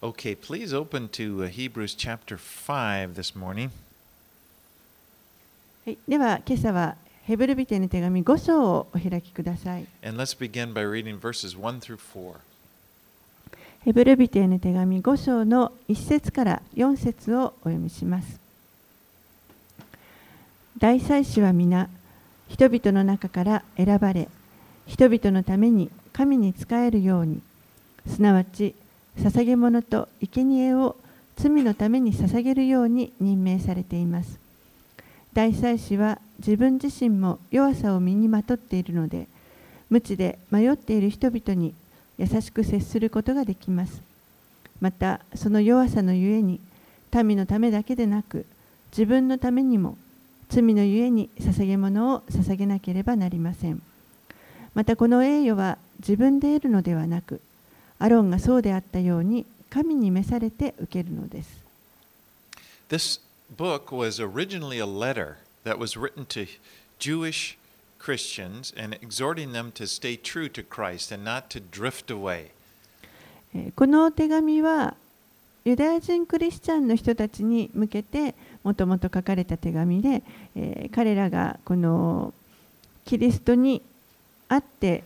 Okay, please open to uh, Hebrews chapter 5 this morning. はい、では今朝はヘブルビテの手紙5章をお開きください。And let's begin by reading verses 1 through 4. ヘブルビテの手紙5章の1節から4節をお読みします。大祭司は皆、人々の中から選ばれ、人々のために神に仕えるように、すなわち捧げ物と生贄を罪のために捧げるように任命されています。大祭司は自分自身も弱さを身にまとっているので、無知で迷っている人々に優しく接することができます。また、その弱さのゆえに、民のためだけでなく、自分のためにも、罪のゆえに捧げ物を捧げなければなりません。また、この栄誉は自分で得るのではなく、アロンがそうであったように、神に召されて受けるのです。This book was originally a letter that was written to Jewish Christians and exhorting them to stay true to Christ and not to drift away. えーこの手紙はユダヤ人クリスチャンの人たちに向けてもともと書かれた手紙で、えー彼らがこのキリストにあって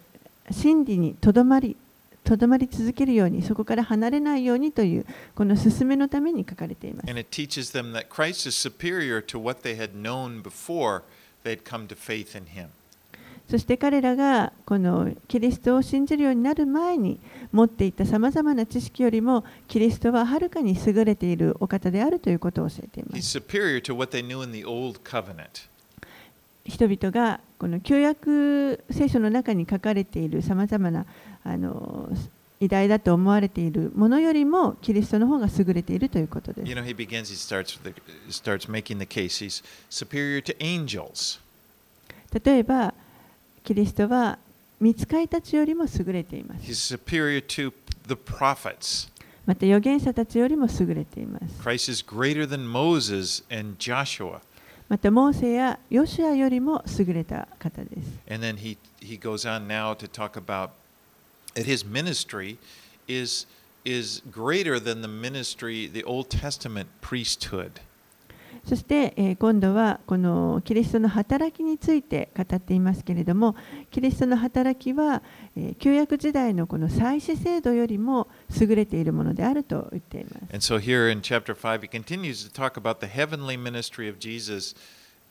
真理にとどまりとどまり続けるようにそこから離れないようにというこの勧めのために書かれています。And it teaches them that Christ is superior to what they had known before they'd come to faith in him. そして彼らがこのキリストを信じるようになる前に持っていたさまざまな知識よりもキリストははるかに優れているお方であるということを教えています。人々がこの旧約聖書の中に書かれているさまざまなあの偉大だと思われているものよりもキリストの方が優れているということで You す。know, he begins, he starts, the, starts making the case. He's superior to angels. 例えばキリストは見つかいたちよりも優れています。He's superior to the prophets. また預言者たちよりも優れています。Christ is greater than Moses and Joshua. またモーセやヨシュアよりも優れた方です。And then he, he goes on now to talk about that his ministry is, is greater than the ministry, the Old Testament priesthood. そして、えー今度はこのキリストの働きについて語っていますけれどもキリストの働きは、えー旧約時代のこの祭祀制度よりも優れているものであると言っています。 And so here in chapter 5, he continues to talk about the heavenly ministry of Jesus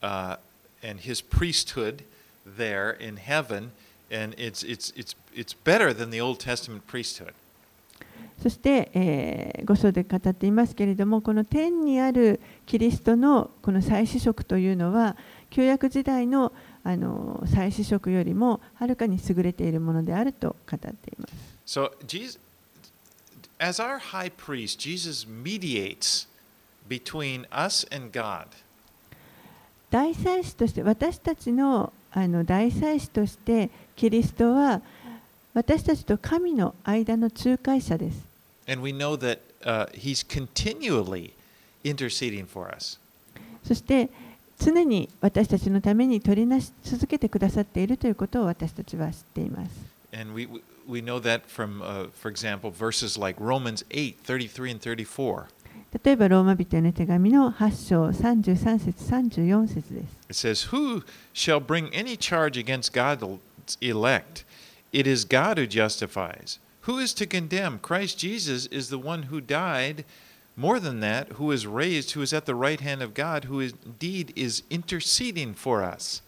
uh, and his priesthood there in heaven. And it's, it's, it's, it's better than the Old Testament priesthood. そして、えー、ご章で語っていますけれどもこの天にあるキリストのこの祭司職というのは旧約時代のあの祭司職よりもはるかに優れているものであると語っています。So, Jesus, as our high priest, Jesus mediates between us and God. 大祭司として私たちのあの大祭司としてキリストは私たちと神の間の仲介者です。そして常に私たちのために取りなし続けてくださっているということを私たちは知っています。例えば、ローマ人への手紙の8章33節34節です。It says, Who shall bring any charge against God's elect? It is God who justifies. Who is to condemn? Christ Jesus is the one who died. More than that, who is raised, who is at the right hand of God, who is, indeed is interceding for us.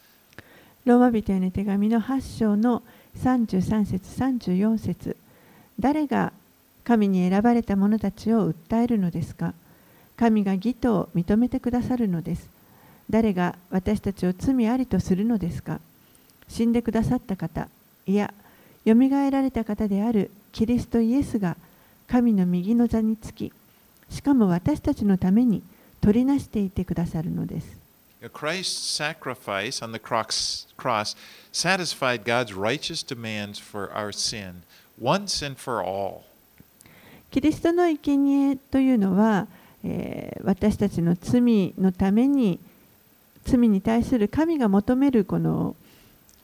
ローマ人への手紙の8章の33節34節誰が神に選ばれた者たちを訴えるのですか神が義とを認めてくださるのです。誰が私たちを罪ありとするのですか死んでくださった方、いや、よみがえられた方であるキリストイエスが神の右の座につき、しかも私たちのために取りなしていてくださるのです。Christ's sacrifice on the cross, cross satisfied God's righteous demands for our sin once and for all. キリストの生贄というのは、えー私たちの罪のために罪に対する神が求めるこの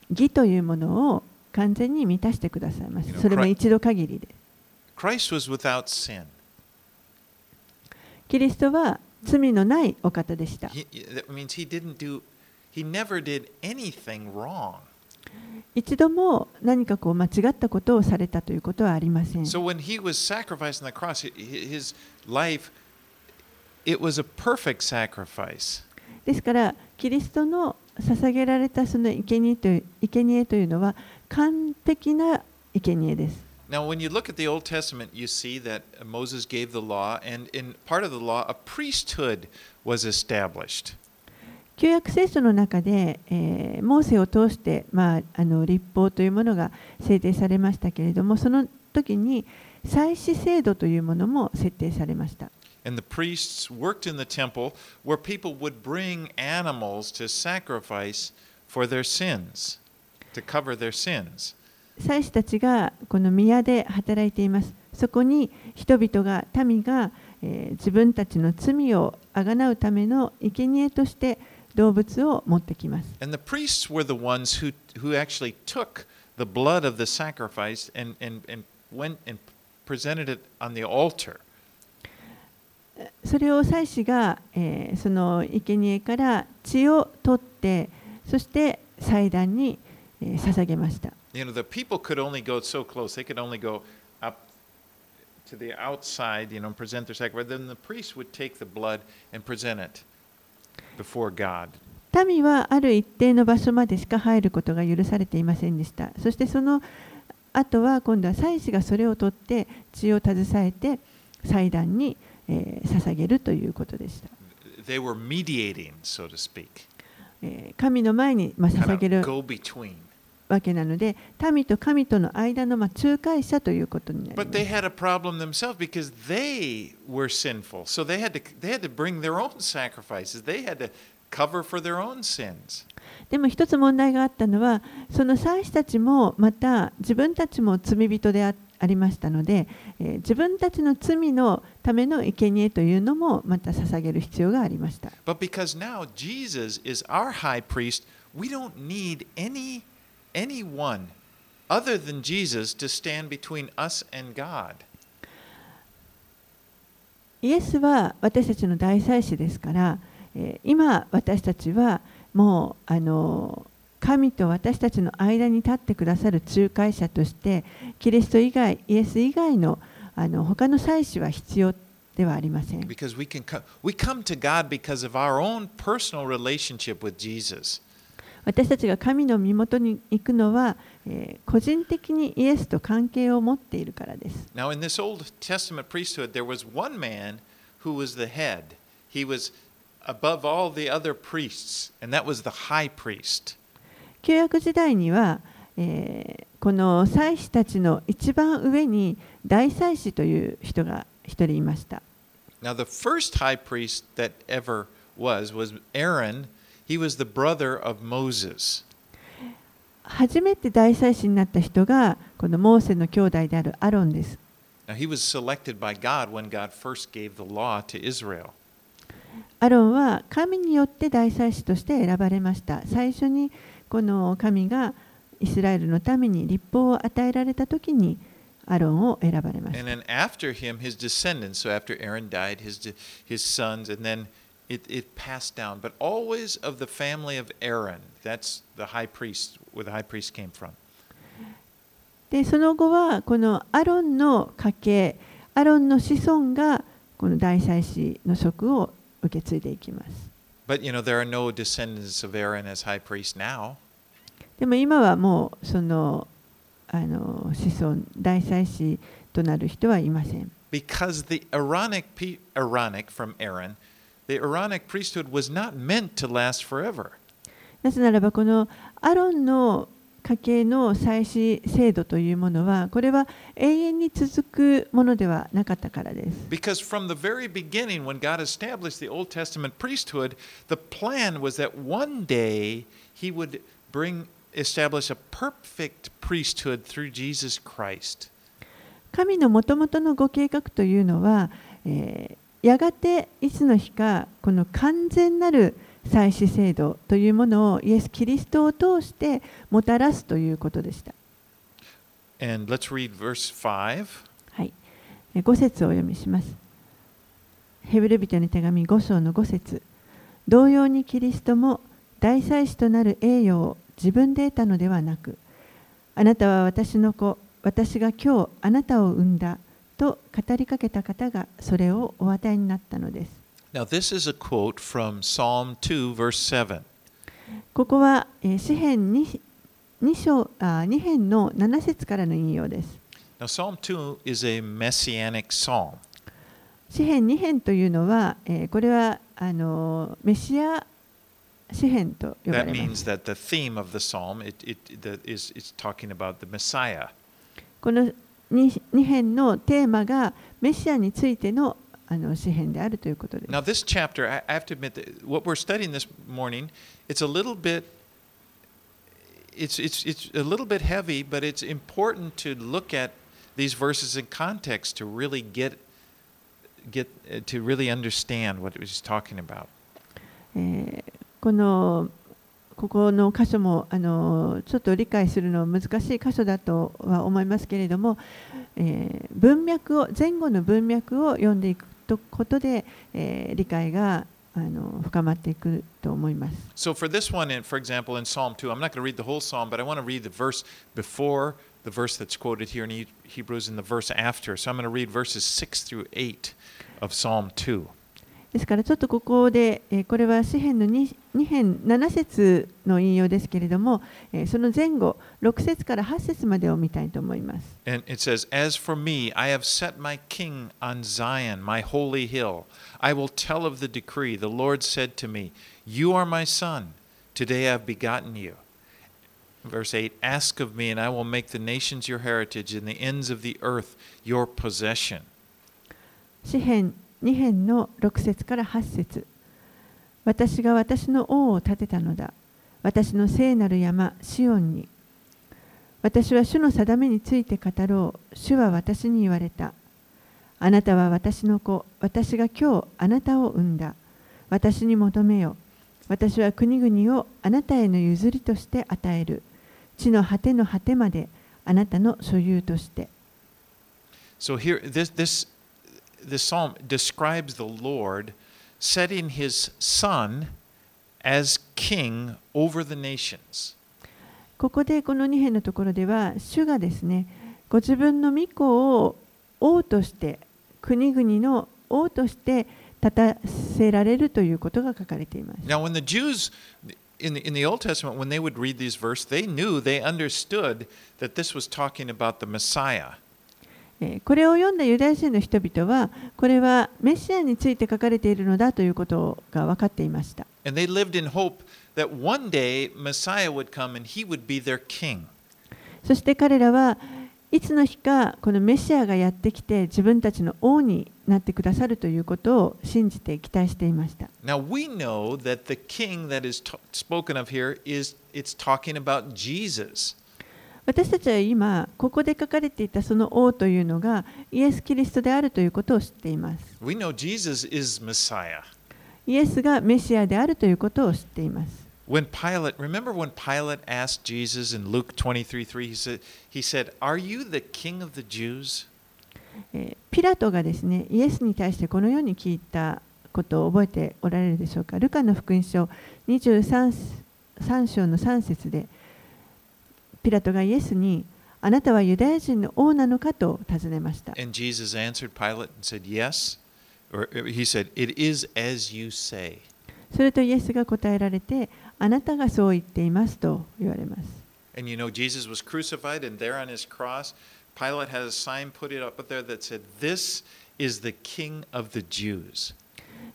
義というものを完全に満たしてくださいます。それも一度限りで。Christ was without sin. キリストは罪のないお方でした。He, that means he didn't do, he never did anything wrong. 一度も何かこう間違ったことをされたということはありません。So when he was sacrificed on the cross, hi- hi- his life, it was a perfect sacrifice. ですから、キリストの捧げられたその生贄という生贄というのは完璧な生贄です。Now, when you look at the Old Testament, you see that Moses gave the law, and in part of the law, a priesthood was established. 旧約聖書の中で、えーモーセを通して、まあ、あの立法というものが制定されましたけれども、その時に祭祀制度というものも設定されました。And the priests worked in the temple where people would bring animals to sacrifice for their sins, to cover their sins. 祭司たちがこの宮で働いています。そこに人々が、民が、えー自分たちの罪をあがなうための生贄として動物を持ってきます。And the priests were the ones who, who actually took the blood of the sacrifice and, and, and went and presented it on the altar. それを祭司が、えーその生贄から血を取って、そして祭壇に、えー捧げました。民はある一定の場所までしか入ることが許されていませんでした。そしてその後は今度は祭司がそれを取って血を携えて祭壇に捧げるということでした。神の前に捧げる。わけなので、民と神との間のまあ通会者ということに。でも一つ問題があったのは、その祭司たちもまた自分たちも罪人であ,りましたので、えー、自分たちの罪のための生贄というのもまた捧げる必要がありました。Anyone other than Jesus to stand between us and God. イエスは私たちの大祭司ですから、えー今私たちはもうあの神と私たちの間に立ってくださる仲介者としてキリスト以外イエス以外のあの他の祭司は必要ではありません。Because we can come we come to God because of our own personal relationship with Jesus. 私たちが神の身元に行くのは、えー個人的にイエスと関係を持っているからです。Now in this Old Testament priesthood there was one man who was the head. He was above all the other priests, and that was the high priest. 旧約時代には、えーこの祭司たちの一番上に大祭司という人が一人いました。Now, the first high priest that ever was was Aaron. Moses. 初めて大祭司になった人がこのモーセの兄弟であるアロンです。アロンは神によって大祭司として選ばれました。最初にこの神がイスラエルのために立法を与えられた時にアロンを選ばれました。And then after him, his descendants, so after Aaron died, his, his sons, and then、uh, it, it passed down. But always of the family of Aaron. That's the high priest, where the high priest came from. でその後はこのアロンの家系、アロンの子孫がこの大祭司の職を受け継いでいきます。But you know, there are no descendants of Aaron as high priest now. でも今はもうそのあの子孫大祭司となる人はいません。because the Aaronic, Aaronic from Aaron, the Aaronic priesthood was not meant to last forever. なぜならばこのアロンの家系の祭祀制度というものはこれは永遠に続くものではなかったからです。 Because from the very beginning, when God established the Old Testament priesthood, the plan was that one day He would bring, establish a perfect priesthood through Jesus Christ. 神のもともとのご計画というのは、えー やがていつの日かこの完全なる祭祀制度というものをイエス・キリストを通してもたらすということでした。And let's read verse 5. はい、5節をお読みします。ヘブル人の手紙5章の5節同様にキリストも大祭司となる栄誉を自分で得たのではなくあなたは私の子私が今日あなたを産んだと語りかけた方がそれをお与えになったのです Now, this is a quote from Psalm 2, verse 7. ここは、えー詩編 2, 2, 章あ2編の7節からの引用です。Now, Psalm 2 is a messianic psalm. 詩編2編というのは、えーこれはあのメシア詩編と呼ば That れます means。that the theme of the psalm it, it, the, is it's talking about the Messiah. この 2, 2編のテーマがメシアについてのあの詩編であるということです。Now, this chapter, I, have to admit that what we're studying this morning, it's a little bit. It's, it's, it's a little bit heavy, but it's important to look at these verses in context to really get, get uh, to really understand what it was talking about. えーこのここの箇所もあのちょっと理解するの難しい箇所だとは思いますけれども、えー文脈を前後の文脈を読んでいくことで、えー理解があの深まっていくと思います。So, for this one, for example, in Psalm 2, I'm not going to read the whole psalm, but I want to read the verse before the verse that's quoted here in Hebrews and the verse after. So, I'm going to read verses 6 through 8 of Psalm 2. ですからちょっとここで、えーこれは詩編の 2, 2編7節の引用ですけれども、えーその前後6節から8節までを見たいと思います。And it says, As for me, I have set my king on Zion, my holy hill. I will tell of the decree. The Lord said to me, You are my son. Today I have begotten you. Verse 8 Ask of me, and I will make the nations your heritage, and the ends of the earth your possession. 詩編2編の6節から8節。私が私の王を立てたのだ。私の聖なる山シオンに。私は主の定めについて語ろう。主は私に言われた。あなたは私の子。私が今日あなたを産んだ。私に求めよ私は国々をあなたへの譲りとして与える。地の果ての果てまであなたの所有として。So here, this, this, this psalm describes the Lord setting his son as king over the nations. ここでこの2編のところでは主がですねご自分の御子を王として国々の王として立たせられるということが書かれています。 Now, when the Jews in the, in the Old Testament, when they would read these verses, they knew, they understood that this was talking about the Messiah. これを読んだユダヤ人の人々は、これはメシアについて書かれているのだということが分かっていました。そして彼らはいつの日かこのメシアがやってきて自分たちの王になってくださるということを信じて期待していました。私たちは今ここで書かれていたその王というのがイエス・キリストであるということを知っています。We know Jesus is Messiah. イエスがメシアであるということを知っています。When Pilate, remember when Pilate asked Jesus in Luke 23 3, he said, he said, Are you the king of the Jews? えーピラトがですねイエスに対してこのように聞いたことを覚えておられるでしょうか。ルカの福音書23 3章の3節でピラトがイエスにあなたはユダヤ人の王なのかと尋ねました。And Jesus answered Pilate and said, Yes. Or uh, he said, It is as you say. それとイエスが答えられてあなたがそう言っていますと言われます。And you know, Jesus was crucified, and there on his cross, Pilate had a sign put it up there that said, This is the King of the Jews.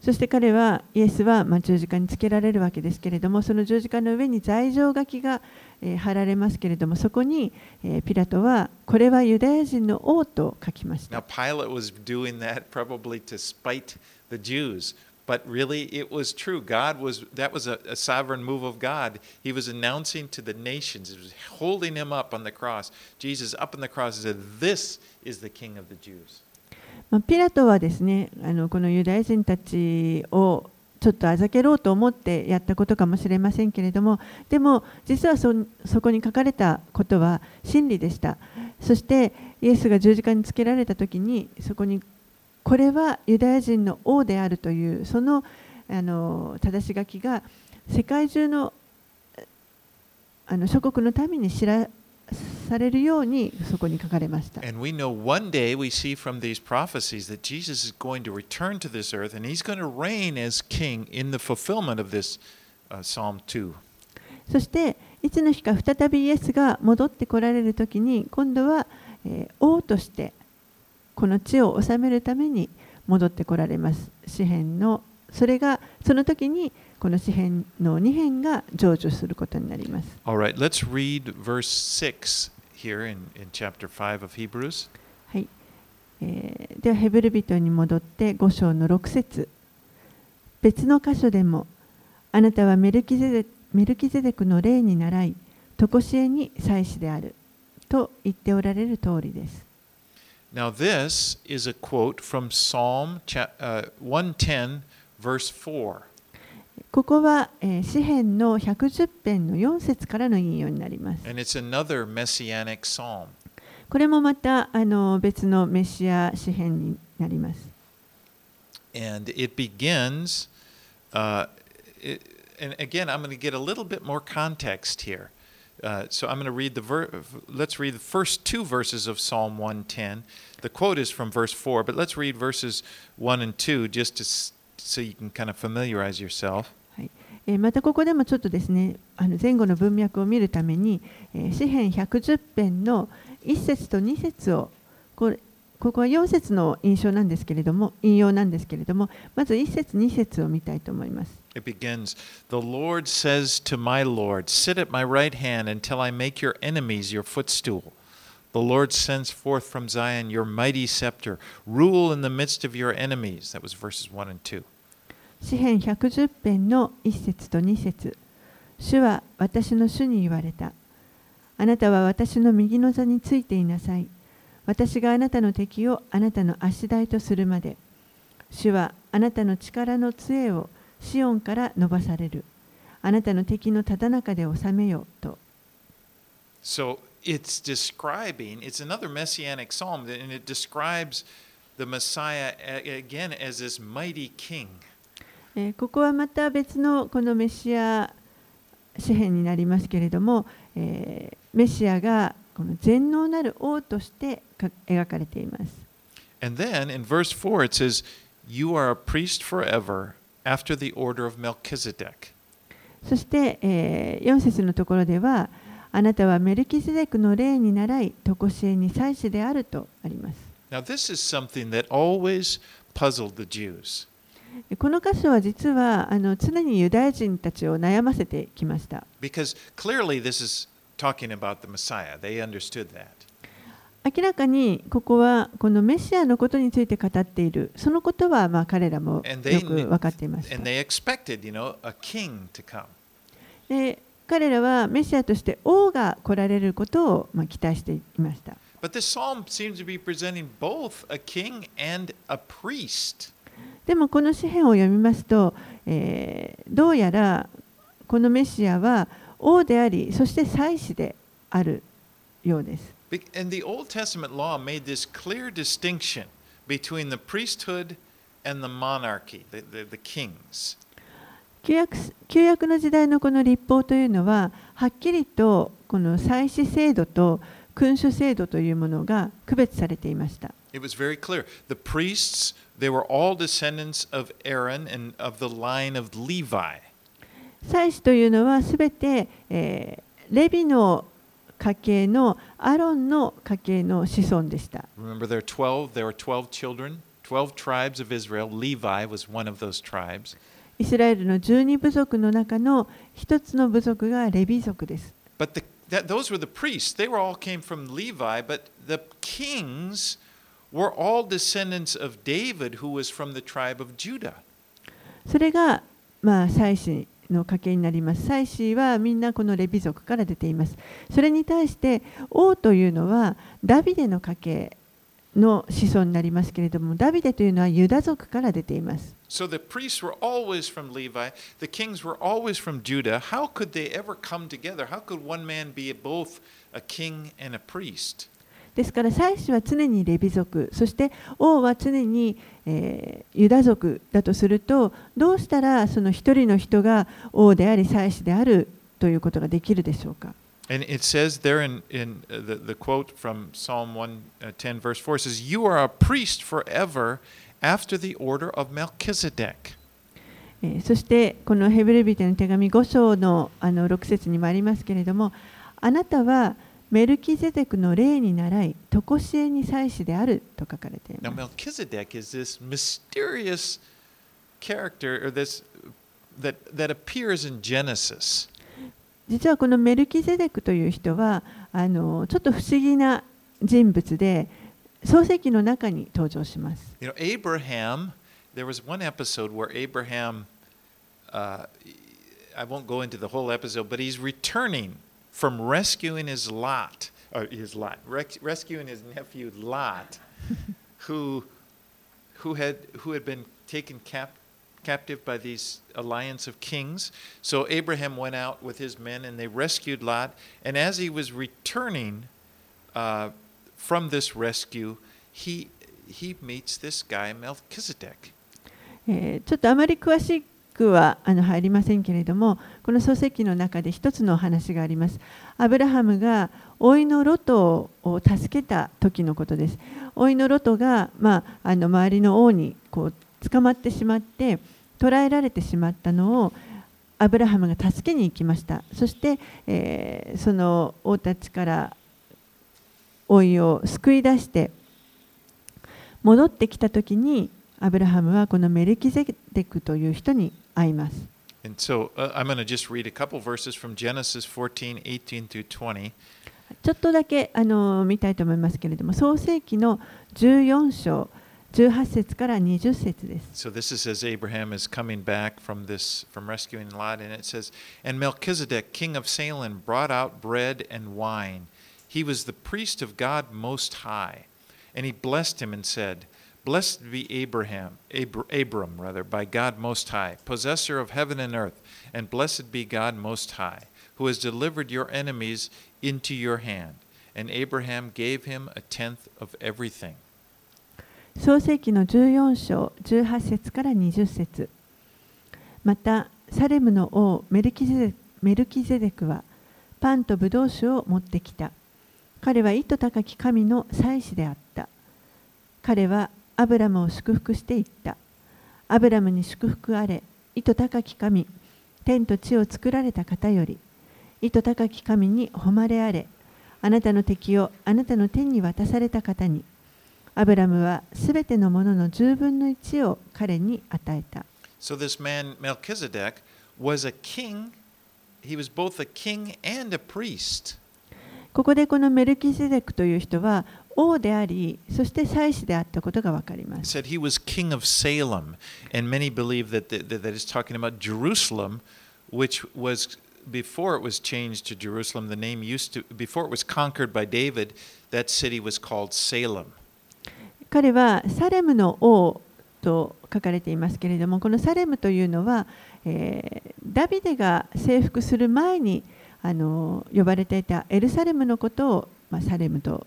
そして彼はイエスはまあ十字架につけられるわけですけれどもその十字架の上に罪状書きが、えー貼られますけれどもそこに、えーピラトはこれはユダヤ人の王と書きまし Now, た。Pilate was doing that probably to spite the Jews, but really it was true. God was, that was a, a sovereign move of God. He was announcing to the nations, he was holding him up on the cross, Jesus up on the cross, said, This is the King of the Jews. まあ、ピラトはですねあのこのユダヤ人たちをちょっとあざけろうと思ってやったことかもしれませんけれどもでも実はそそこに書かれたことは真理でした。そしてイエスが十字架につけられた時にそこにこれはユダヤ人の王であるというそのあの正し書きが世界中のあの諸国のために知らされるようにそこに書かれました。そして、いつの日か再びイエスが戻ってこられるときに、今度は王としてこの地を治めるために戻ってこられます。詩篇のそれがその時に、この詩篇の2編が成就することになります All right, let's read verse 6 here in, in chapter 5 of Hebrews. はい、えーではヘブル人に戻って5章の6節別の箇所でもあなたはメルキゼデメルキゼデクの霊に倣い常しえに祭司であると言っておられる通りです Now, this is a quote from Psalm uh, 110, verse 4. ここは、えー詩編の110編の4節からの引用になります。これもまたあの別のメシア詩編になります。And it begins, uh, it, and again, I'm going to get a little bit more context here. Uh, so I'm going to read the ver- let's read the first two verses of Psalm 110. The quote is from verse 4, but let's read verses 1 and 2 just to, so you can kind of familiarize yourself. えーまたここでもちょっとですね、あの前後の文脈を見るために、えー詩編110編の1節と2節をこれここは4節の印象なんですけれども、引用なんですけれども、まず1節2節を見たいと思います。It begins The Lord says to my Lord, Sit at my right hand until I make your enemies your footstool. The Lord sends forth from Zion your mighty scepter. Rule in the midst of your enemies. That was verses 1 and 2. 詩編110編の1節と2節主は私の主に言われた。あなたは私の右の座についていなさい。私があなたの敵をあなたの足台とするまで。主はあなたの力の杖をシオンから伸ばされる。あなたの敵のただ中で治めよと。So it's describing, it's another messianic psalm, and it describes the Messiah again as this mighty king. えーここはまた別のこのメシア詩篇になりますけれども、えーメシアがこの全能なる王としてか描かれています。And then in verse 4 it says, You are a priest forever after the order of Melchizedek. そして、え4節のところでは、あなたはメルキゼデクの霊に倣い、常しえに祭司であるとあります。Now, this is something that always puzzled the Jews. この箇所は実はあの常にユダヤ人たちを悩ませてきました。Because clearly this is talking about the Messiah. They understood that. 明らかにここはこのメシアのことについて語っている、そのことはまあ彼らもよ they, く分かっていました。and they expected, you know, a king to come. で彼らはメシアとして王が来られることをまあ期待していました。But this psalm seems to be presenting both a king and a priest. でもこの詩篇を読みますと、えーどうやらこのメシアは王であり、そして祭司であるようです。And the Old Testament law made this clear distinction between the priesthood and the monarchy, the, the, the kings. 旧約,旧約の時代のこの立法というのははっきりとこの祭祀制度と君主制度というものが区別されていました。祭祀というのはすべて、レビの家系のアロンの家系の子孫でした。イスラエルの十二部族の中の一つの部族がレビ族です。それが、祭祀の家系になります。祭祀はみんなこのレビ族から出ています。それに対して王というのはダビデの家系の子孫になりますけれども、ダビデというのはユダ族から出ています。So the priests were always from Levi, the kings were always from Judah. How could they ever come together? How could one man be both a king and a priest? ですから祭司は常にレビ族そして王は常に、えーユダ族だとするとどうしたらその一人の人が王であり祭司であるということができるでしょうか And it says there in, in uh, the, the quote from Psalm 110, verse 4 says, You are a priest forever そしてこのヘブルビテの手紙5章の,あの6節にもありますけれどもあなたはメルキゼデクの霊に習いトコシエに祭司であると書かれています。実はこのメルキゼデクという人はあのちょっと不思議な人物で、創世記の中に登場します You know, Abraham, there was one episode where Abraham, uh, I won't go into the whole episode, but he's returning from rescuing his Lot, or his Lot, rec- rescuing his nephew Lot, who, who, had, who had been taken cap, captive by these alliance of kings. So Abraham went out with his men and they rescued Lot. And as he was returning uh, from this rescue, he, he meets this guy, Melchizedek. えちょっとあまり詳しくはあの入りませんけれどもこの創世記の中で一つのお話があります。アブラハムが老いのロトを助けた時のことです。老いのロトが、まあ、あの周りの王にこう捕まってしまって捕らえられてしまったのをアブラハムが助けに行きました。そして、えーその王たちから老いを救い出して戻ってきた時にアブラハムはこのメルキゼデクという人に会います。And so uh, I'm going to just read a couple verses from Genesis 14, 18 through 20. ちょっとだけあの見たいと思いますけれども、創世記の14章18節から20節です。So this is as Abraham is coming back from this from rescuing Lot, and it says, And Melchizedek, king of Salem, brought out bread and wine. He was the priest of God most high. And he blessed him and said, Blessed be Abraham, Abr- Abram rather, by God most high, possessor of heaven and earth, and blessed be God most high, who has delivered your enemies into your hand. And Abraham gave him a tenth of everything. 創世記の14章18節から20節またサレムの王メルキゼデメルキゼデクはパンとブドウ酒を持ってきた彼は意図高き神の祭司であった彼はアブラムを祝福していったアブラムに祝福あれ意図高き神天と地を作られた方より意図高き神に誉れあれあなたの敵をあなたの天に渡された方にアブラムはすべてのものの10分の1を彼に与えた。So this man Melchizedek was a king. He was both a king and a priest. ここでこのメルキゼデクという人は王であり、そして祭司であったことがわかります。であ、ったことがわかります。彼はサレムの王と書かれていますけれども、このサレムというのは、ダビデが征服する前に、あの呼ばれていたエルサレムのことを、まあ、サレムと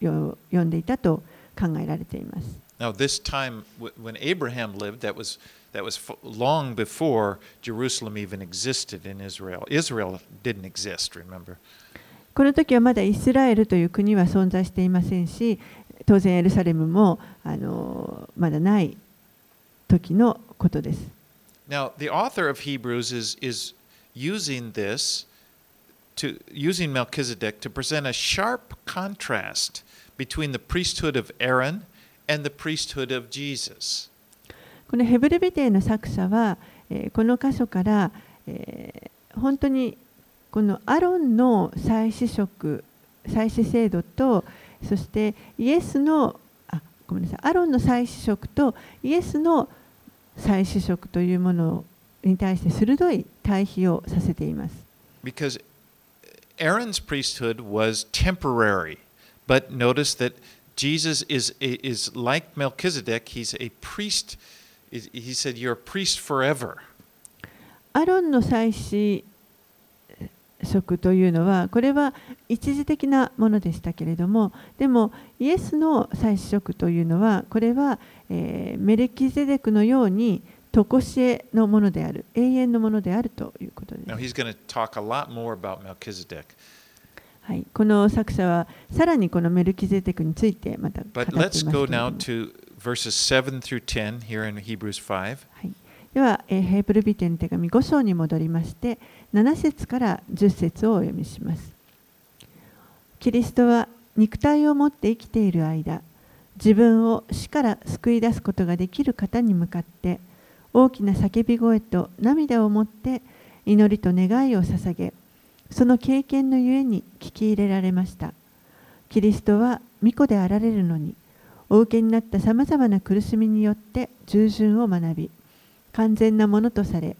よ呼んでいたと考えられています。Now, this time when Abraham lived, that was that was long before Jerusalem even existed in Israel. Israel didn't exist. Remember. この時はまだイスラエルという国は存在していませんし当然エルサレムもあのまだない時のことです。Now, the author of Hebrews is, is using this, to, using Melchizedek to present a sharp contrast between the priesthood of Aaron and the priesthood of Jesus. このヘブルビテの作者は、えーこの箇所から、えー本当にこのアロンの祭司職祭司制度とそしてイエスのあごめんなさいアロンの祭司職とイエスの祭司職というものに対して鋭い対比をさせています。Because Aaron's priesthood was temporary, but notice that Jesus is, is like Melchizedek, he's a priest. He said, You're a priest forever. アロンの祭司職というのはこれは一時的なものでしたけれどもでもイエスの祭司職というのはこれは、えー、メルキゼデクのように常しえのものである永遠のものであるということです。Now he's going to talk a lot more about Melchizedek. はい、この作者はさらにこのメルキゼデクについてまた語ってい But ます let's けれ go ども now to verses 7 through 10 here in Hebrews 5. はい、では、えーヘイブルビテの手紙5章に戻りまして7節から10節をお読みします。キリストは肉体を持って生きている間自分を死から救い出すことができる方に向かって大きな叫び声と涙を持って祈りと願いを捧げその経験のゆえに聞き入れられました。キリストは御子であられるのにお受けになったさまざまな苦しみによって従順を学び完全なものとされ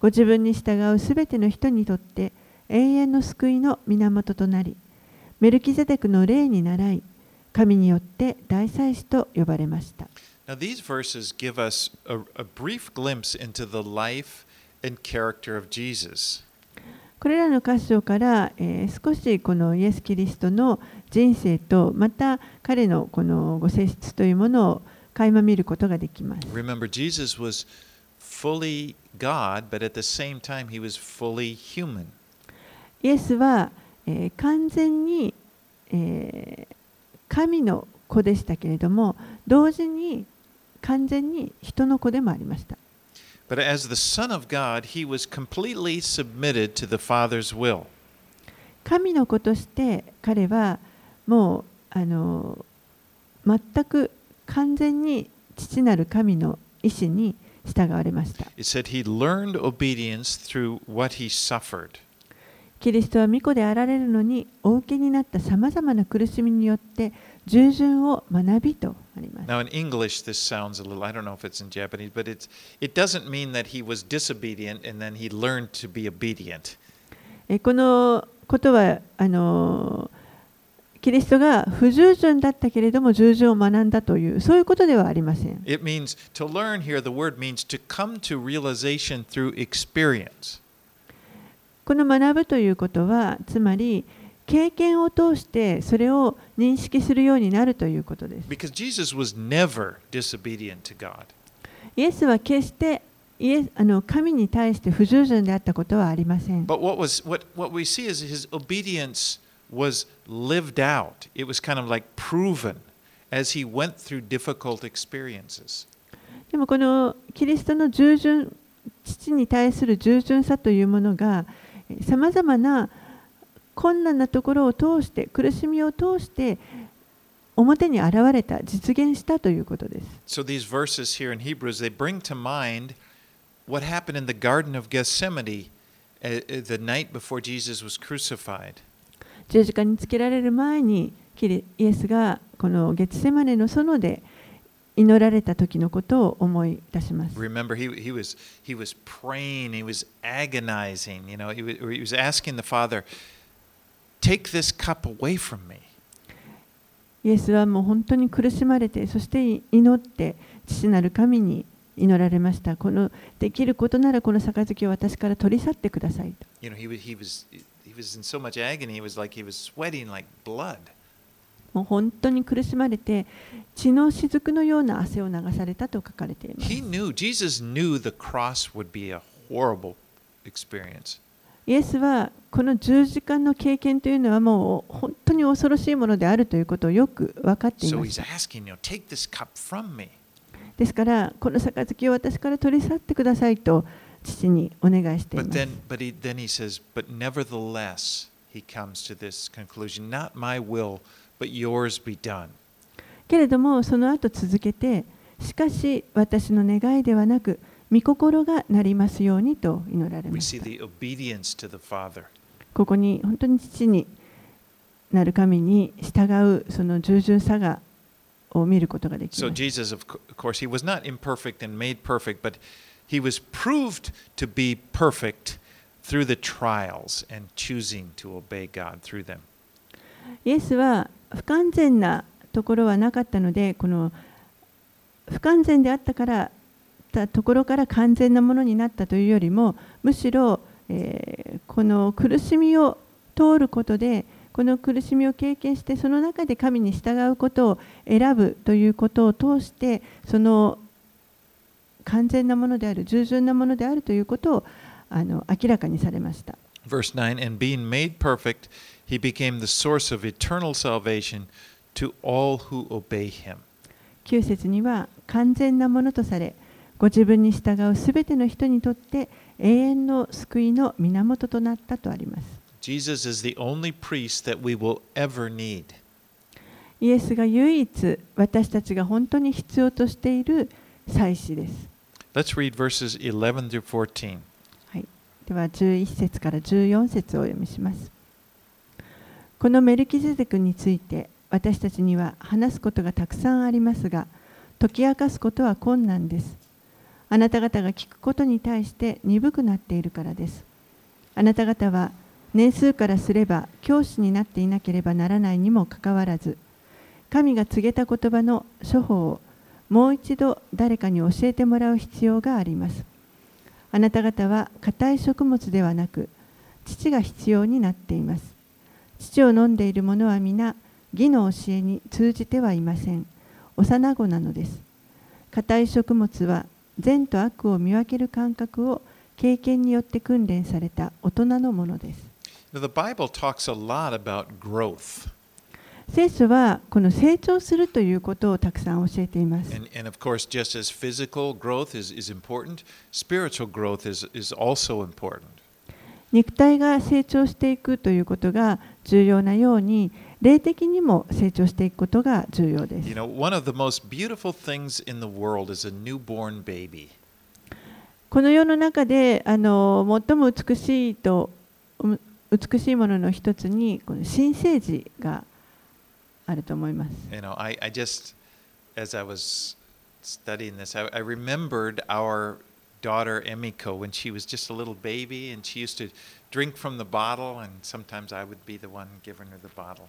ご自分に従うすべての人にとって永遠の救いの源となりメルキゼデクの霊に倣い神によって大祭司と呼ばれました Now, these verses give us a, a brief glimpse into the life and character of Jesus. これらの箇所から、えー少しこのイエス・キリストの人生とまた彼のこのご性質というものを垣間見ることができます。Remember, Jesus was fully God, but at the same time, he was fully human. イエスは、えー完全に、えー神の子でしたけれども同時に完全に人の子でもありました。神の子として彼はもうあの全く完全に父なる神の意志に従われました。キリストは御子であられるのにお受けになったさまな苦しみによって従順を学びとあります。Now, in English, this sounds a little, I don't know if it's in Japanese, but it's, it doesn't mean that he was disobedient and then he learned to be obedient. えこのことはあのキリストが不従順だったけれども従順を学んだというそういうことではありません。It means to learn here, the word means to come to realization through experience. この学ぶということはつまり経験を通してそれを認識するようになるということです。イエスは決してイエスあの神に対して不従順であったことはありません。でもこのキリストの従順、父に対する従順さというものが、さまざまな困難なところを通して苦しみを通して表に現れた実現したということです。So these verses here in Hebrews they bring to mind what happened in the Garden of Gethsemane uh, uh, the night before Jesus was crucified. 十字架につけられる前にイエスがこのゲツセマネの園で祈られた時のことを思い出します。Remember, he, he was he was praying, he was agonizing. You know, he was, he was asking the Father, Take this cup away イエスはもう本当に苦しまれて、そして祈って、父なる神に祈られました。このできることなら、この杯を私から取り去ってくださいと。もう本当に苦しまれて、血の雫のような汗を流されたと書かれています。イエスはこの十字架の経験というのはもう本当に恐ろしいものであるということをよく分かっています。ですから、この杯を私から取り去ってくださいと父にお願いしています。けれどもその後続けてしかし私の願いではなく御心がなりますようにと祈られま Father. ここに本当に父になる神に従うその従順さがを見ることができ So ます Jesus, of co- of course, he was not imperfect and made perfect, but he was proved to be perfect through the trials and choosing to obey God through them. イエスは不完全なところはなかったのでこの不完全であったからたところから完全なものになったというよりもむしろえーこの苦しみを通ることでこの苦しみを経験してその中で神に従うことを選ぶということを通してその完全なものである従順なものであるということをあの明らかにされました。Verse 9 And being made perfect, he became the source of eternal salvation to all who obey him. 9節には完全なものとされご自分に従うすべての人にとって永遠の救いの源となったとあります。Jesus is the only priest that we will ever need. イエスが唯一私たちが本当に必要としている祭司です。Let's read verses 11 through 14. はい、では11節から14節をお読みします。このメルキゼデクについて私たちには話すことがたくさんありますが解き明かすことは困難です。あなた方が聞くことに対して鈍くなっているからです。あなた方は年数からすれば教師になっていなければならないにもかかわらず神が告げた言葉の処方をもう一度誰かに教えてもらう必要があります。あなた方は硬い食物ではなく父が必要になっています。父を飲んでいる者は皆義の教えに通じてはいません。幼子なのです。硬い食物は善と悪を見分ける感覚を経験によって訓練された大人のものです。Now, the Bible talks a lot about growth. 聖書はこの成長するということをたくさん教えています。And, and of course, just as physical growth is, is important, spiritual growth is, is also important. 肉体が成長していくということが重要なように霊的にも成長していくことが重要です You。know, one of the most beautiful things in the world is a newborn baby. この世の中であの最も美しいとう美しいものの一つにこの新生児があると思います。You know, I, I just, as I was studying this, I, I remembered our daughter Emiko when she was just a little baby and she used to drink from the bottle, and sometimes I would be the one giving her the bottle.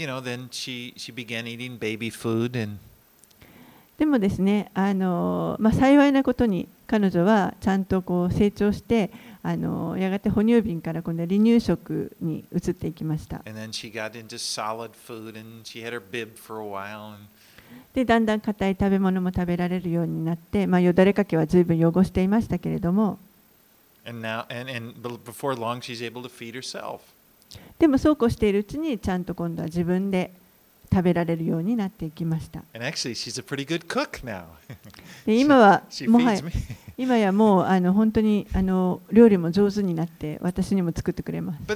you know, then she she began eating baby food, and でもですねあの、まあ、幸いなことに彼女はちゃんとこう成長してあのやがて哺乳瓶から今度は離乳食に移っていきました and then she got into solid food, and she had her bib for a while, and でだんだん硬い食べ物も食べられるようになって、まあ、よだれかけは随分汚していましたけれども and now and and be- before long, she's able to feed herself. でもそうこうしているうちにちゃんと今度は自分で食べられるようになっていきました。今はもはや今やもうあの本当にあの料理も上手になって私にも作ってくれます。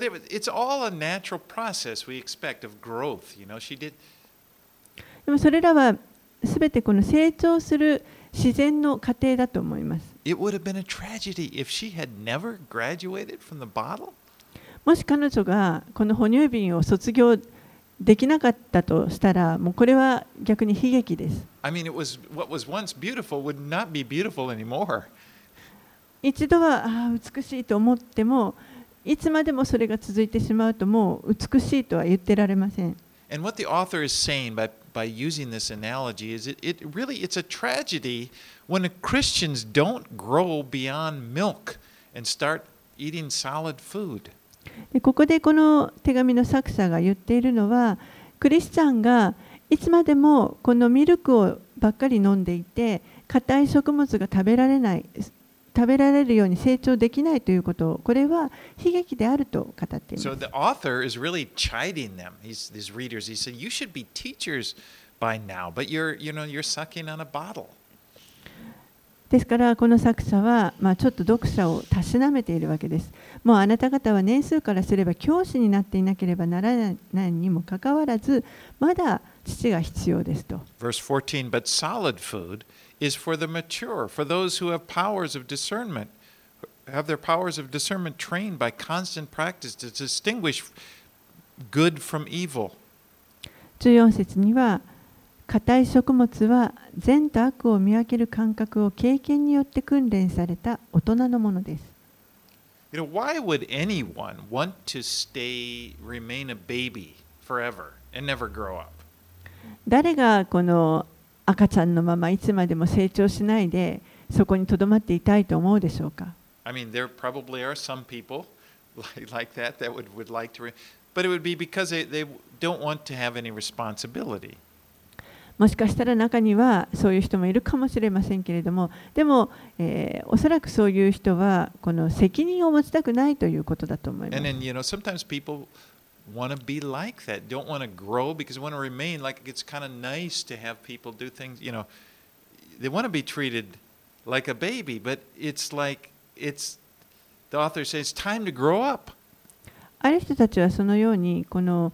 でもそれらはすべてこの成長する自然の過程だと思います。もし彼女がこの哺乳瓶を卒業できなかったとしたらもうこれは逆に悲劇です I mean, it was what was once beautiful would not be beautiful anymore. 一度はああ美しいと思ってもいつまでもそれが続いてしまうともう美しいとは言ってられません And what the author is saying by, by using this analogy is it, it really it's a tragedy when Christians don't grow beyond milk and start eating solid food. でここでこの手紙の作者が言っているのはクリスチャンがいつまでもこのミルクをばっかり飲んでいて硬い食物が食べられない食べられるように成長できないということこれは悲劇であると語っています So the author is really chiding them. He's these readers. He said, "You should be teachers by now, but you're you know you're sucking on a bottle." ですからこの作者は、まあ、ちょっと読者をたしなめているわけです。もうあなた方は年数からすれば教師になっていなければならないにもかかわらずまだ父が必要ですと。Verse 14, but solid food is for the mature, for those who have powers of discernment, have their powers of discernment trained by constant practice to distinguish good from evil. 14節には硬い食物は善と悪を見分ける感覚を経験によって訓練された大人のものです。You know, why would anyone want to stay, remain a baby forever and never grow up? 誰がこの赤ちゃんのままいつまでも成長しないでそこにとどまっていたいと思うでしょうか I mean, there probably are some people like, that that would, would like to, but it would be because they, they don't want to have any responsibility. もしかしたら中にはそういう人もいるかもしれませんけれどもでも、えーおそらくそういう人はこの責任を持ちたくないということだと思います And。then, you know, sometimes people want to be like that, don't want to grow because they want to remain like it's kind of nice to have people do things, you know, they want to be treated like a baby, but it's like, it's, the author says, time to grow up. ある人たちはそのようにこの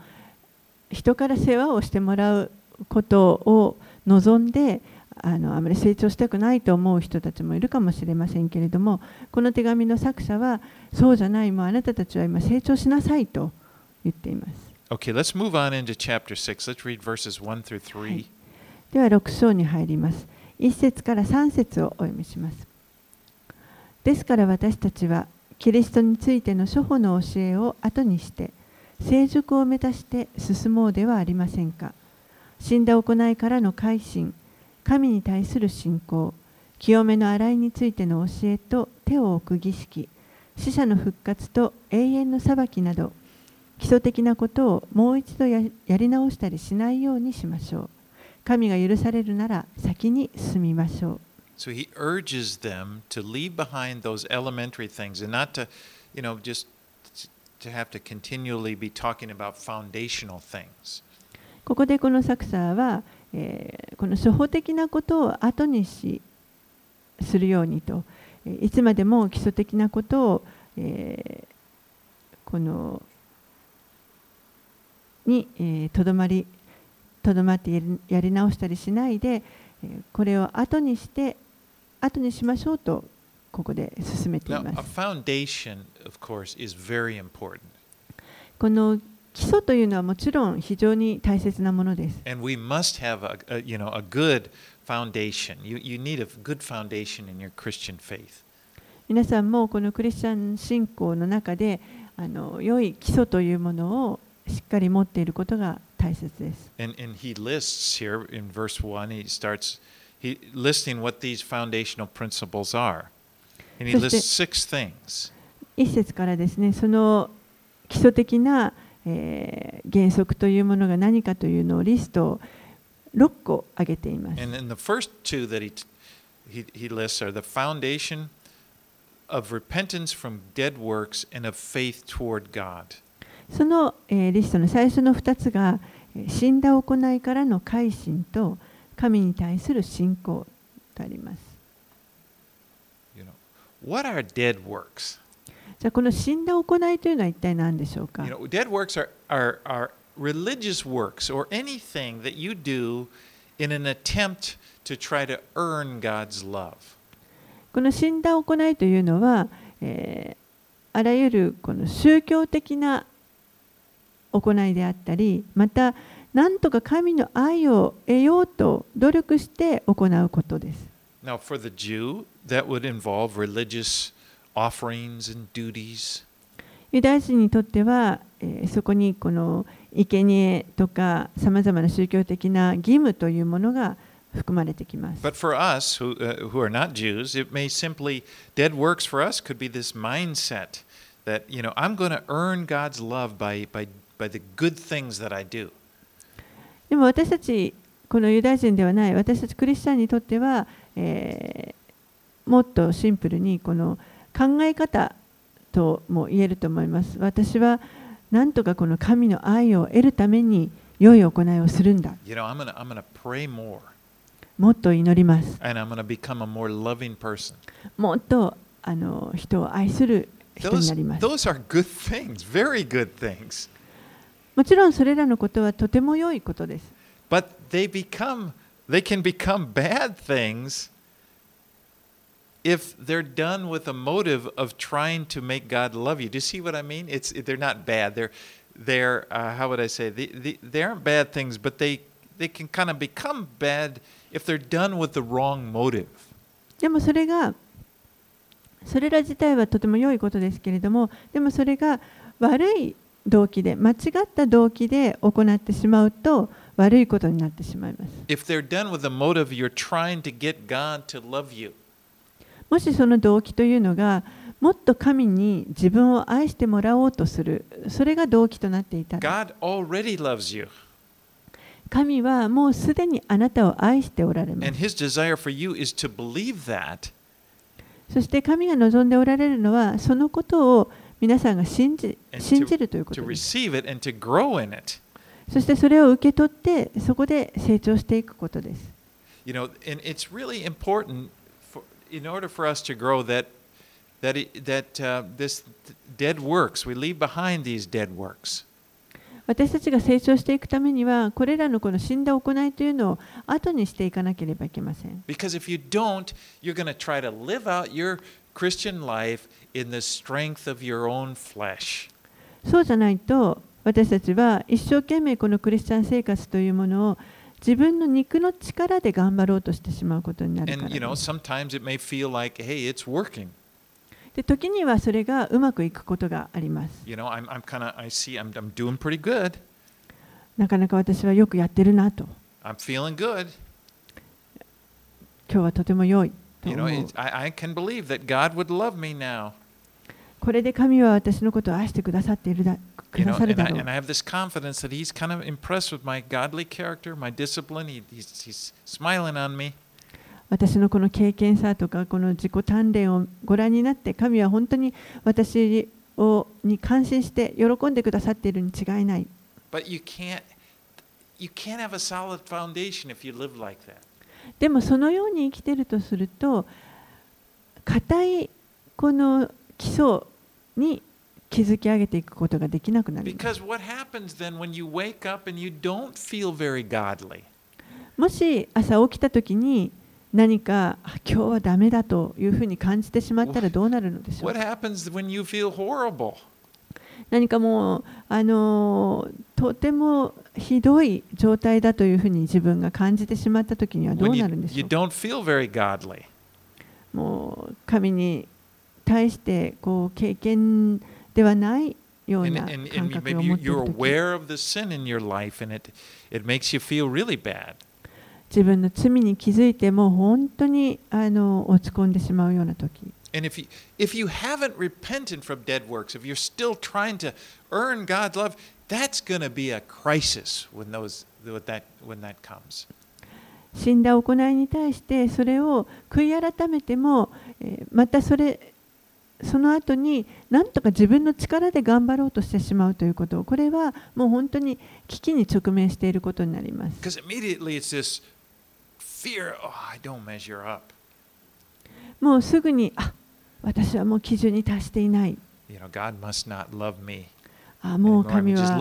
人から世話をしてもらうことを望んであのあまり成長したくないと思う人たちもいるかもしれませんけれどもこの手紙の作者はそうじゃないもうあなたたちは今成長しなさいと言っています。Okay, let's move on into chapter 6. Let's read verses 1 through 3. はい。では6章に入ります。1節から3節をお読みします。ですから私たちはキリストについての初歩の教えを後にして成熟を目指して進もうではありませんか死んだ行いからの改心神に対する信仰清めの洗いについての教えと手を置く儀式死者の復活と永遠の裁きなど基礎的なことをもう一度ややり直したりしないようにしましょう神が許されるなら先に進みましょう So he urges them to leave behind those elementary things and not to, you know, just to have to continually be talking about foundational things. ここでこの作者は、えーこの初歩的なことを後にしするようにとえーいつまでも基礎的なことを、えーこのにえーとど、まりとどまってやり直したりしないで、えーこれを後にして後にしましょうとここで進めてい Now, ま a す。foundation, of course, is very important. この基礎というのはもちろん非常に大切なものです。And we must have a, a you know, a good foundation. You, you need a good foundation in your Christian faith. 皆さんもこのクリスチャン信仰の中であの良い基礎というものをしっかり持っていることが大切です。And, and he lists here in verse 1, he starts he, listing what these foundational principles are. And he lists six things. 一節からですね、その基礎的な、えー原則というものが何かというのをリストを6個挙げています。And then the first two that he, he, he lists are the foundation of repentance from dead works and of faith toward God. その、えーリストの最初の2つが、えー死んだ行いからの改心と神に対する信仰とあります。You know, what are dead works? じゃあこの死んだ行いというのは一体何でしょうか You know, dead works are, are, are religious works or anything that you do in an attempt to try to earn God's love. この死んだ行いというのは、えーあらゆるこの宗教的な行いであったりまた何とか神の愛を得ようと努力して行うことです。Now, for the Jew, that would involve religious offerings and duties. ユダヤ人にとっては、えーそこにこの生贄とかさまざまな宗教的な義務というものが含まれてきます。But for us who, uh, who are not Jews, it may simply, dead works for us could be this mindset that, you know, I'm going to earn God's love by, by, by the good things that I do. でも私たちこのユダヤ人ではない私たちクリスチャンにとっては、えーもっとシンプルにこの考え方とも言えると思います私はなんとかこの神の愛を得るために良い行いをするんだ You know, I'm to I'm gonna pray more もっと祈ります and I'm to become a more loving person. もっとあの人を愛する人に Those, なります those are good things, very good things. もちろんそれらのことはとても良いことです But they become, they can become bad things if they're done with a motive of trying to make God love you. Do you see what I mean? It's they're not bad. They're they're uh, how would I say? They, they, they aren't bad things, but they they can kind of become bad if they're done with the wrong motive. でもそれがそれら自体はとても良いことですけれどもでもそれが悪い動機で間違った動機で行ってしまうと悪いことになってしまいます If they're done with the motive you're trying to get God to love you. もしその動機というのがもっと神に自分を愛してもらおうとする。それが動機となっていたら。God already loves you. 神はもうすでにあなたを愛しておられま And す his desire for you is to believe that. そして神が望んでおられるのはそのことを皆さんが信じ信じるということです。receive it and to grow in it. そしてそれを受け取ってそこで成長していくことです。You know, and it's really important 私たちが成長していくためにはこれらのこの死んだ行いというのを後にしていかなければいけません。そうじゃないと私たちは一生懸命このクリスチャン生活というものを自分の肉の力で頑張ろうとしてしまうことになるからで。時にはそれがうまくいくことがあります。なかなか私はよくやってるなと。今日はとても良いと思う。これで神は私のことを愛してくださっているだ。暮らされたの。私のこの経験さとかこの自己鍛錬をご覧になって神は本当に私をに感心して喜んでくださっているに違いない。でもそのように生きているとすると、固いこの基礎に築き上げていくことができなくなる。もし朝起きたときに何か今日はダメだというふうに感じてしまったらどうなるのでしょう？何かもうあの何かもうとてもひどい状態だというふうに自分が感じてしまったときにはどうなるんでしょう？もう神に対してこう経験ではないような感覚を持っている時 aware of the sin in your life and it, it makes you feel really bad. 自分の罪に気づいてもう本当にあの落ち込んでしまうような時 And if you, if you haven't repented from dead works, if you're still trying to earn God's love, that's going to be a crisis when, those, when, that, when that comes. 死んだ行いに対してそれを悔い改めても、えーまたそれその後に何とか自分の力で頑張ろうとしてしまうということこれはもう本当に危機に直面していることになります。もうすぐに、あ私はもう基準に達していない。あもう神は、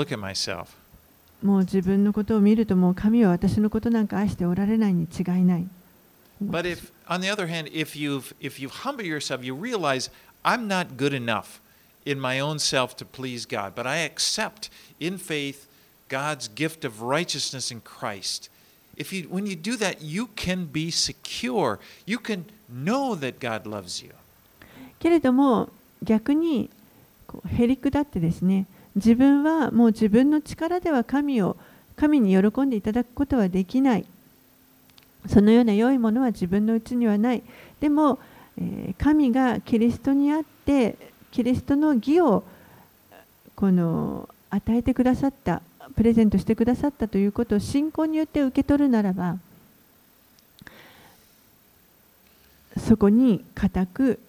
もう自分のことを見ると、もう神は私のことなんか愛しておられないに違いない。But if, on the other hand, if you've, if you've humbled yourself, you realize, I'm not good enough in my own self to please God, but I accept in faith God's gift of righteousness in Christ. If you when you do that, you can be secure. You can know that God loves you. けれども逆にこうへりくだってですね自分はもう自分の力では神を神に喜んでいただくことはできないそのような良いものは自分のうちにはないでも、神がキリストにあってキリストの義をこの与えてくださったプレゼントしてくださったということを信仰によって受け取るならばそこに固く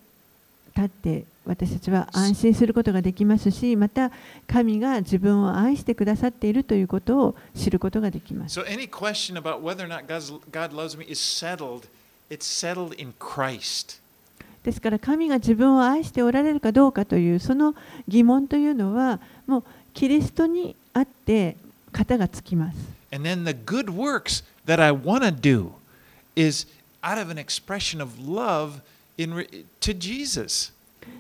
立って私たちは安心することができますしまた神が自分を愛してくださっているということを知ることができます。So ですから神が自分を愛しておられるかどうかというその疑問というのはもうキリストにあって型がつきます。And then the good works that I want to do is out of an expression of love in to Jesus.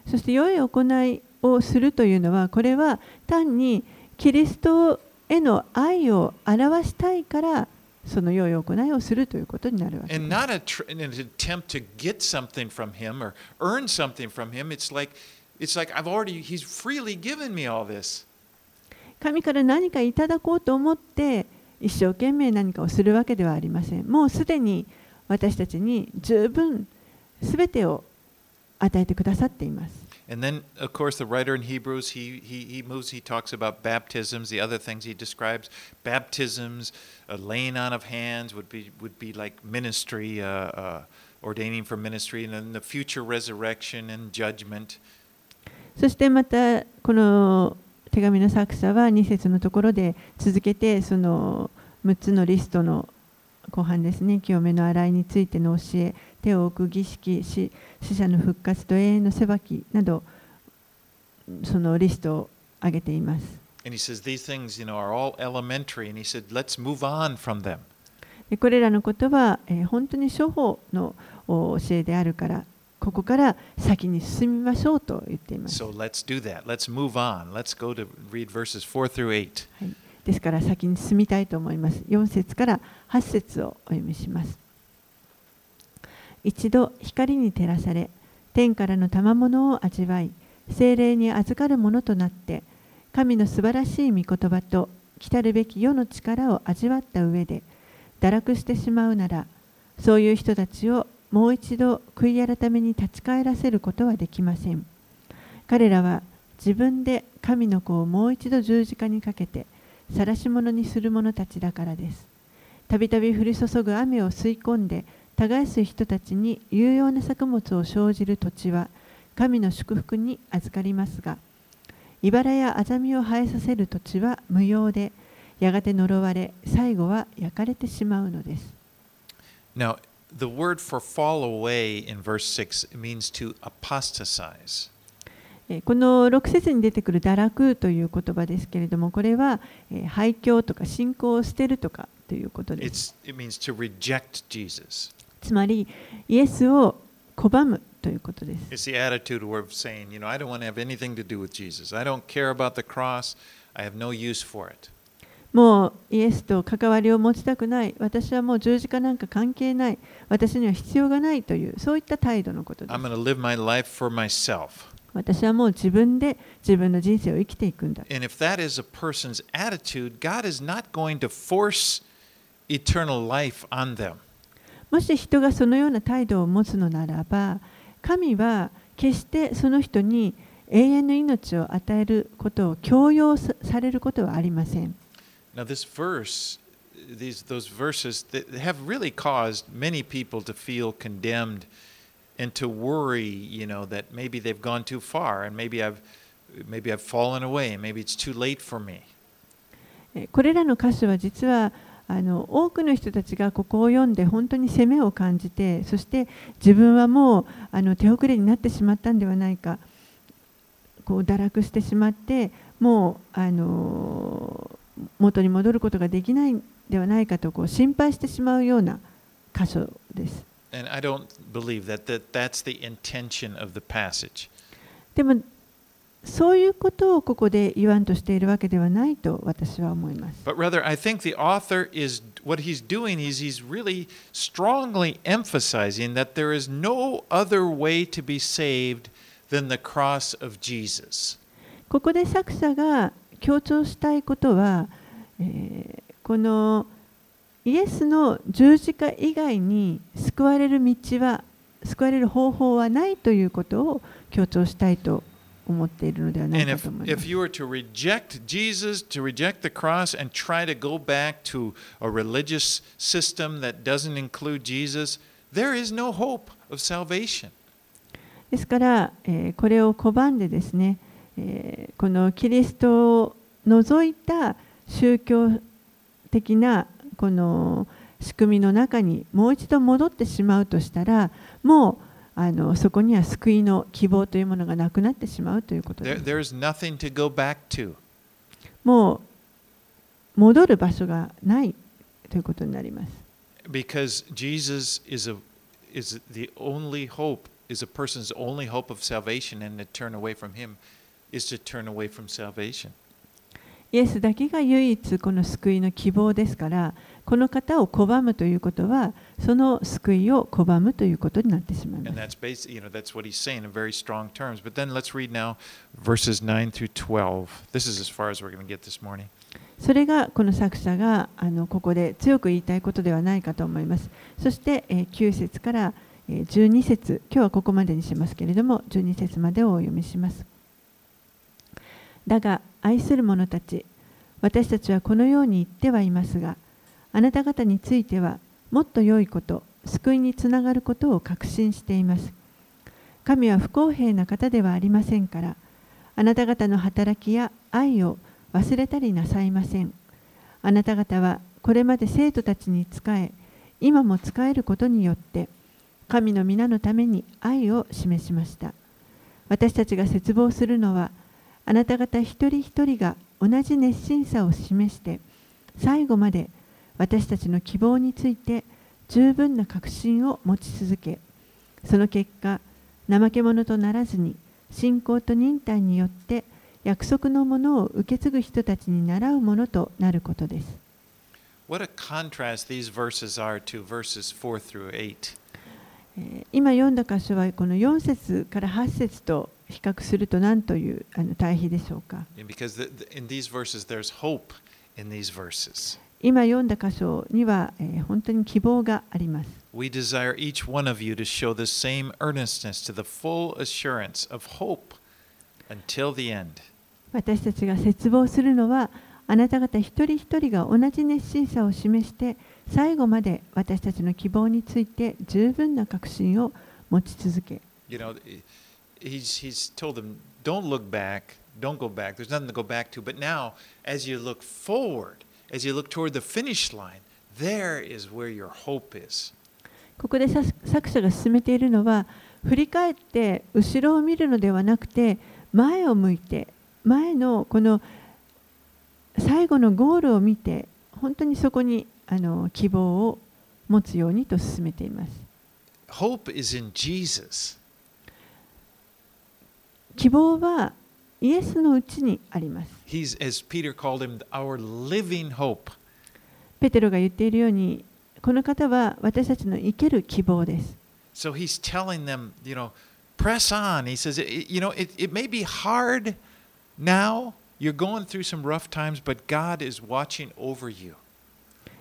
そして良い行いをするというのはこれは単にキリストへの愛を表したいからその良い行いをするということになるわけです。神から何かいただこうと思って一生懸命何かをするわけではありません。もうすでに私たちに十分すべてを与えてくださっています。And then, of course, the writer in Hebrews, he, he, he moves, he talks about baptisms, the other things he describes. Baptisms, uh, laying on of hands would be, would be like ministry, uh, uh, ordaining for ministry, and then the future resurrection and judgment. そしてまたこの手紙の作者は2節のところで続けてその6つのリストの後半ですね清めの洗いについての教え 手を置く儀式死,死者の復活と永遠の裁きなどそのリストを上げています。これらのことは、えー、本当に初歩の教えであるからここから先に進みましょうと言っています。So let's、ですから先に進みたいと思います。4節から8節をお読みします。一度光に照らされ、天からの賜物を味わい、精霊に預かるものとなって、神の素晴らしい御言葉と来るべき世の力を味わった上で、堕落してしまうなら、そういう人たちをもう一度悔い改めに立ち返らせることはできません。彼らは自分で神の子をもう一度十字架にかけて晒し者にする者たちだからです。たびたび降り注ぐ雨を吸い込んで耕す人たちに有用な作物を生じる土地は神の祝福に預かりますが、茨やアザミを生えさせる土地は無用で、やがて呪われ、最後は焼かれてしまうのです。Now, the word for fall away in verse 6 means to apostatize. えーこの6節に出てくる堕落という言葉ですけれども、これは、えー廃墟とか信仰を捨てるとかということです。It's, it means to reject Jesus. つまり、イエスを拒むということです。It's the attitude of saying, you know, I don't want to have anything to do with Jesus. I don't care about the cross. I have no use for it. もうイエスと関わりを持ちたくない、私はもう十字架なんか関係ない、私には必要がないという、そういった態度のことです I'm。going to live my life for myself. 私はもう自分で自分の人生を生きていくんだ。And if that is a person's attitude, God is not going to force eternal life on them. もし人がそのような態度を持つのならば、神は決してその人に永遠の命を与えることを強要さされることはありません。Now, this verse, these those verses that have really caused many people to feel condemned and to worry, you know, that maybe they've gone too far and maybe I've maybe I've fallen away and maybe it's too late for me. えこれらの箇所は実はあの多くの人たちがここを読んで本当に責めを感じてそして自分はもうあの手遅れになってしまったんではないかこう堕落してしまってもうあの元に戻ることができないんではないかとこう心配してしまうような箇所です。でもそういうことをここで言わんとしているわけではないと私は思います。But rather, I think the author is what he's doing is he's really strongly emphasizing that there is no other way to be saved than the cross of Jesus. ここで作者が強調したいことは、えーこのイエスの十字架以外に救われる道は救われる方法はないということを強調したいと思っているのではない And か if, と思いま if す。you were to reject Jesus, to reject the cross, and try to go back to a religious system that doesn't include Jesus, there is no hope of salvation. ですから、えーこれを拒んでですね、えーこのキリストを除いた宗教的なこの仕組みの中にもう一度戻ってしまうとしたらもうあのそこには救いの希望というものがなくなってしまうということで There, す。back to. もう戻る場所がないということになります。Because Jesus is, a, is the only hope is a person's only hope of salvation and to turn away from him is to turn away from salvation. イエスだけが唯一この救いの希望ですから、この方を拒むということは、その救いを拒むということになってしまう。それがこの作者があのここで強く言いたいことではないかと思います。そして、えー、9節から12節、今日はここまでにしますけれども、12節までをお読みします。だが、愛する者たち、私たちはこのように言ってはいますが、あなた方については、もっと良いこと、救いにつながることを確信しています。神は不公平な方ではありませんから、あなた方の働きや愛を忘れたりなさいません。あなた方はこれまで生徒たちに仕え、今も仕えることによって、神の皆のために愛を示しました。私たちが絶望するのは、あなた方一人一人が同じ熱心さを示して、最後まで私たちの希望について十分な確信を持ち続け、その結果、怠け者とならずに、信仰と忍耐によって約束のものを受け継ぐ人たちに倣うものとなることです。What a contrast these verses are to verses 4 through 8. えー今読んだ箇所はこの4節から8節と比較すると何というあの対比でしょうか Because in these verses, there's hope in these verses. 今読んだ箇所には、えー本当に希望があります。We desire each one of you to show the same earnestness to the full assurance of hope until the end. 私たちが絶望するのはあなた方一人一人が同じ熱心さを示して最後まで私たちの希望について十分な確信を持ち続け You know, he's, he's told them, don't look back, don't go back. There's nothing to go back to. But now, as you look forward, as you look toward the finish line, there is where your hope is. ここでさ作者が進めているのは振り返って後ろを見るのではなくて前を向いて前のこの最後のゴールを見て本当にそこにあの希望を持つようにと進めています。Hope is in Jesus. 希望はイエスのうちにあります。He's, as Peter called him, our living hope. ペテロが言っているようにこの方は私たちの生ける希望です。So he's telling them, you know, press on. He says, "It- you know, it, it may be hard now. You're going through some rough times, but God is watching over you.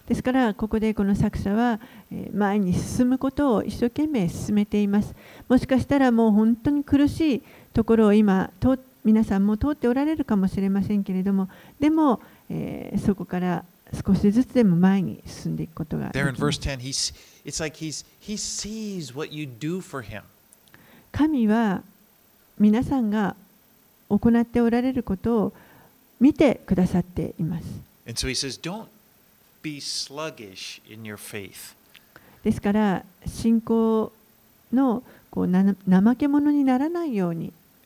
ですからここでこの作者はえー前に進むことを一生懸命進めています。もしかしたらもう本当に苦しいところを今通皆さんも通っておられるかもしれませんけれどもでも、えーそこから少しずつでも前に進んでいくことがで There in きます verse 10, he's, it's like he's, he sees what you do for him. 神は皆さんが行っておられることを見てくださっています。And so he says, don't be sluggish in your faith. ですから信仰のこうな怠け者にならないように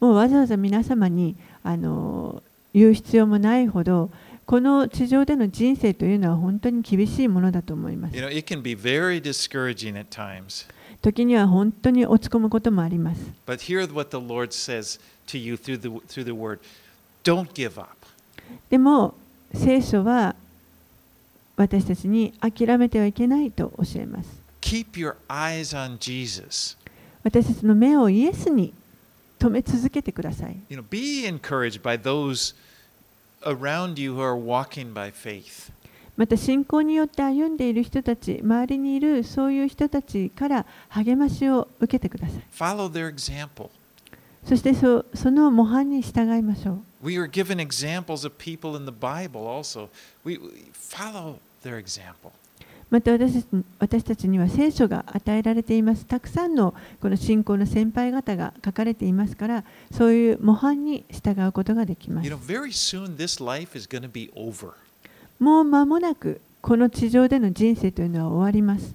もうわざわざ皆様にあの言う必要もないほどこの地上での人生というのは本当に厳しいものだと思います You。know, it can be very discouraging at times. 時には本当に落ち込むこともあります。But hear what the Lord says to you through the through the word. Don't give up. でも聖書は私たちに諦めてはいけないと教えます。Keep your eyes on Jesus. 私たちの目をイエスに留め続けてください。You know, be encouraged by those around you who are walking by faith. また信仰によって歩んでいる人たち、周りにいるそういう人たちから励ましを受けてください。Follow their example. そしてそその模範に従いましょう。We are given examples of people in the Bible also. We follow their example. また私たち私たちには聖書が与えられています。たくさんのこの信仰の先輩方が書かれていますから、そういう模範に従うことができます.もう間もなくこの地上での人生というのは終わります。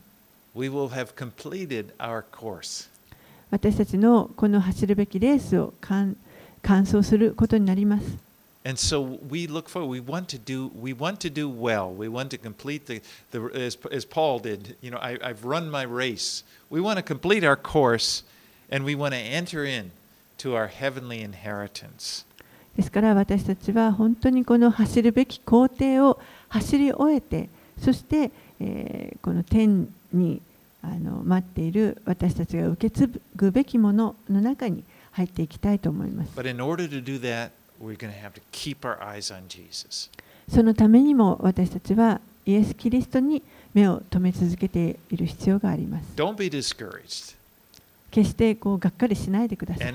私たちのこの走るべきレースを完完走することになります。And so we look forward. We want to do. We want to do well. We want to complete the, the as, as Paul did. You know, I, I've run my race. We want to complete our course, and we want to enter in to our heavenly inheritance. ですから私たちは本当にこの走るべき工程を走り終えてそして、えーこの天にあの待っている私たちが受け継ぐべきものの中に入っていきたいと思います。 But in order to do that, そのためにも私たちはイエス・キリストに目を留め続けている必要があります。決してこうがっかりしないでください。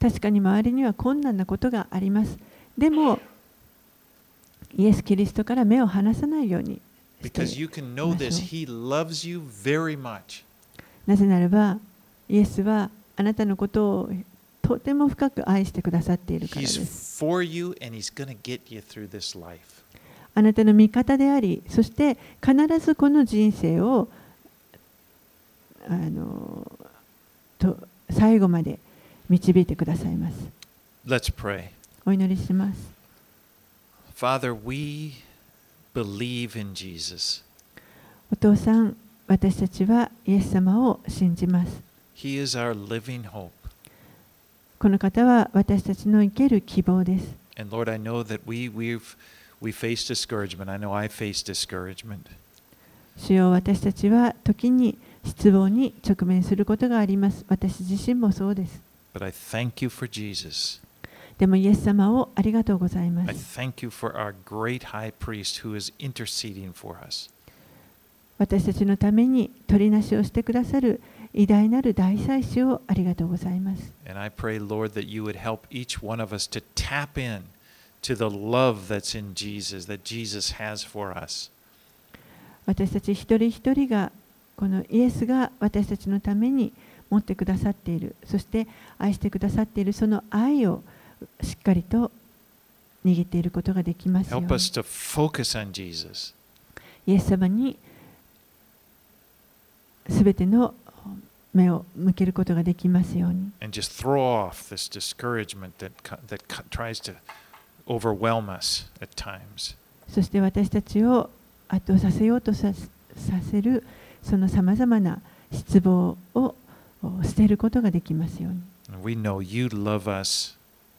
確かに周りには困難なことがあります。でも、イエス・キリストから目を離さないようになぜならば、イエスはあなたのことをとても深く愛してくださっているからです。あなたの味方であり、そして必ずこの人生をあのと最後まで導いてくださいます。S pray. お祈りします。Believe in Jesus. お父さん、私たちはイエス様を信じます。He is our living hope. この方は私たちの生ける希望です。And Lord, I know that we we've we face discouragement. I know I face discouragement. 主よ私たちは時に失望に直面することがあります。私自身もそうです。But I thank you for Jesus. でもイエス様をありがとうございます。私たちのために取りなしをしてくださる偉大なる大祭司をありがとうございます。Pray, Lord, Jesus, Jesus 私たち一人一人がこのイエスが私たちのために持ってくださっている、そして愛してくださっているその愛を。しっかりと握っていることができますようにイエス様にすべての目を向けることができますようにそういう overwhelm us at times. そして私たちを圧倒させようとさ,させるそのさまざまな失望を捨てることができますように。We know you love us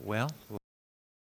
Well,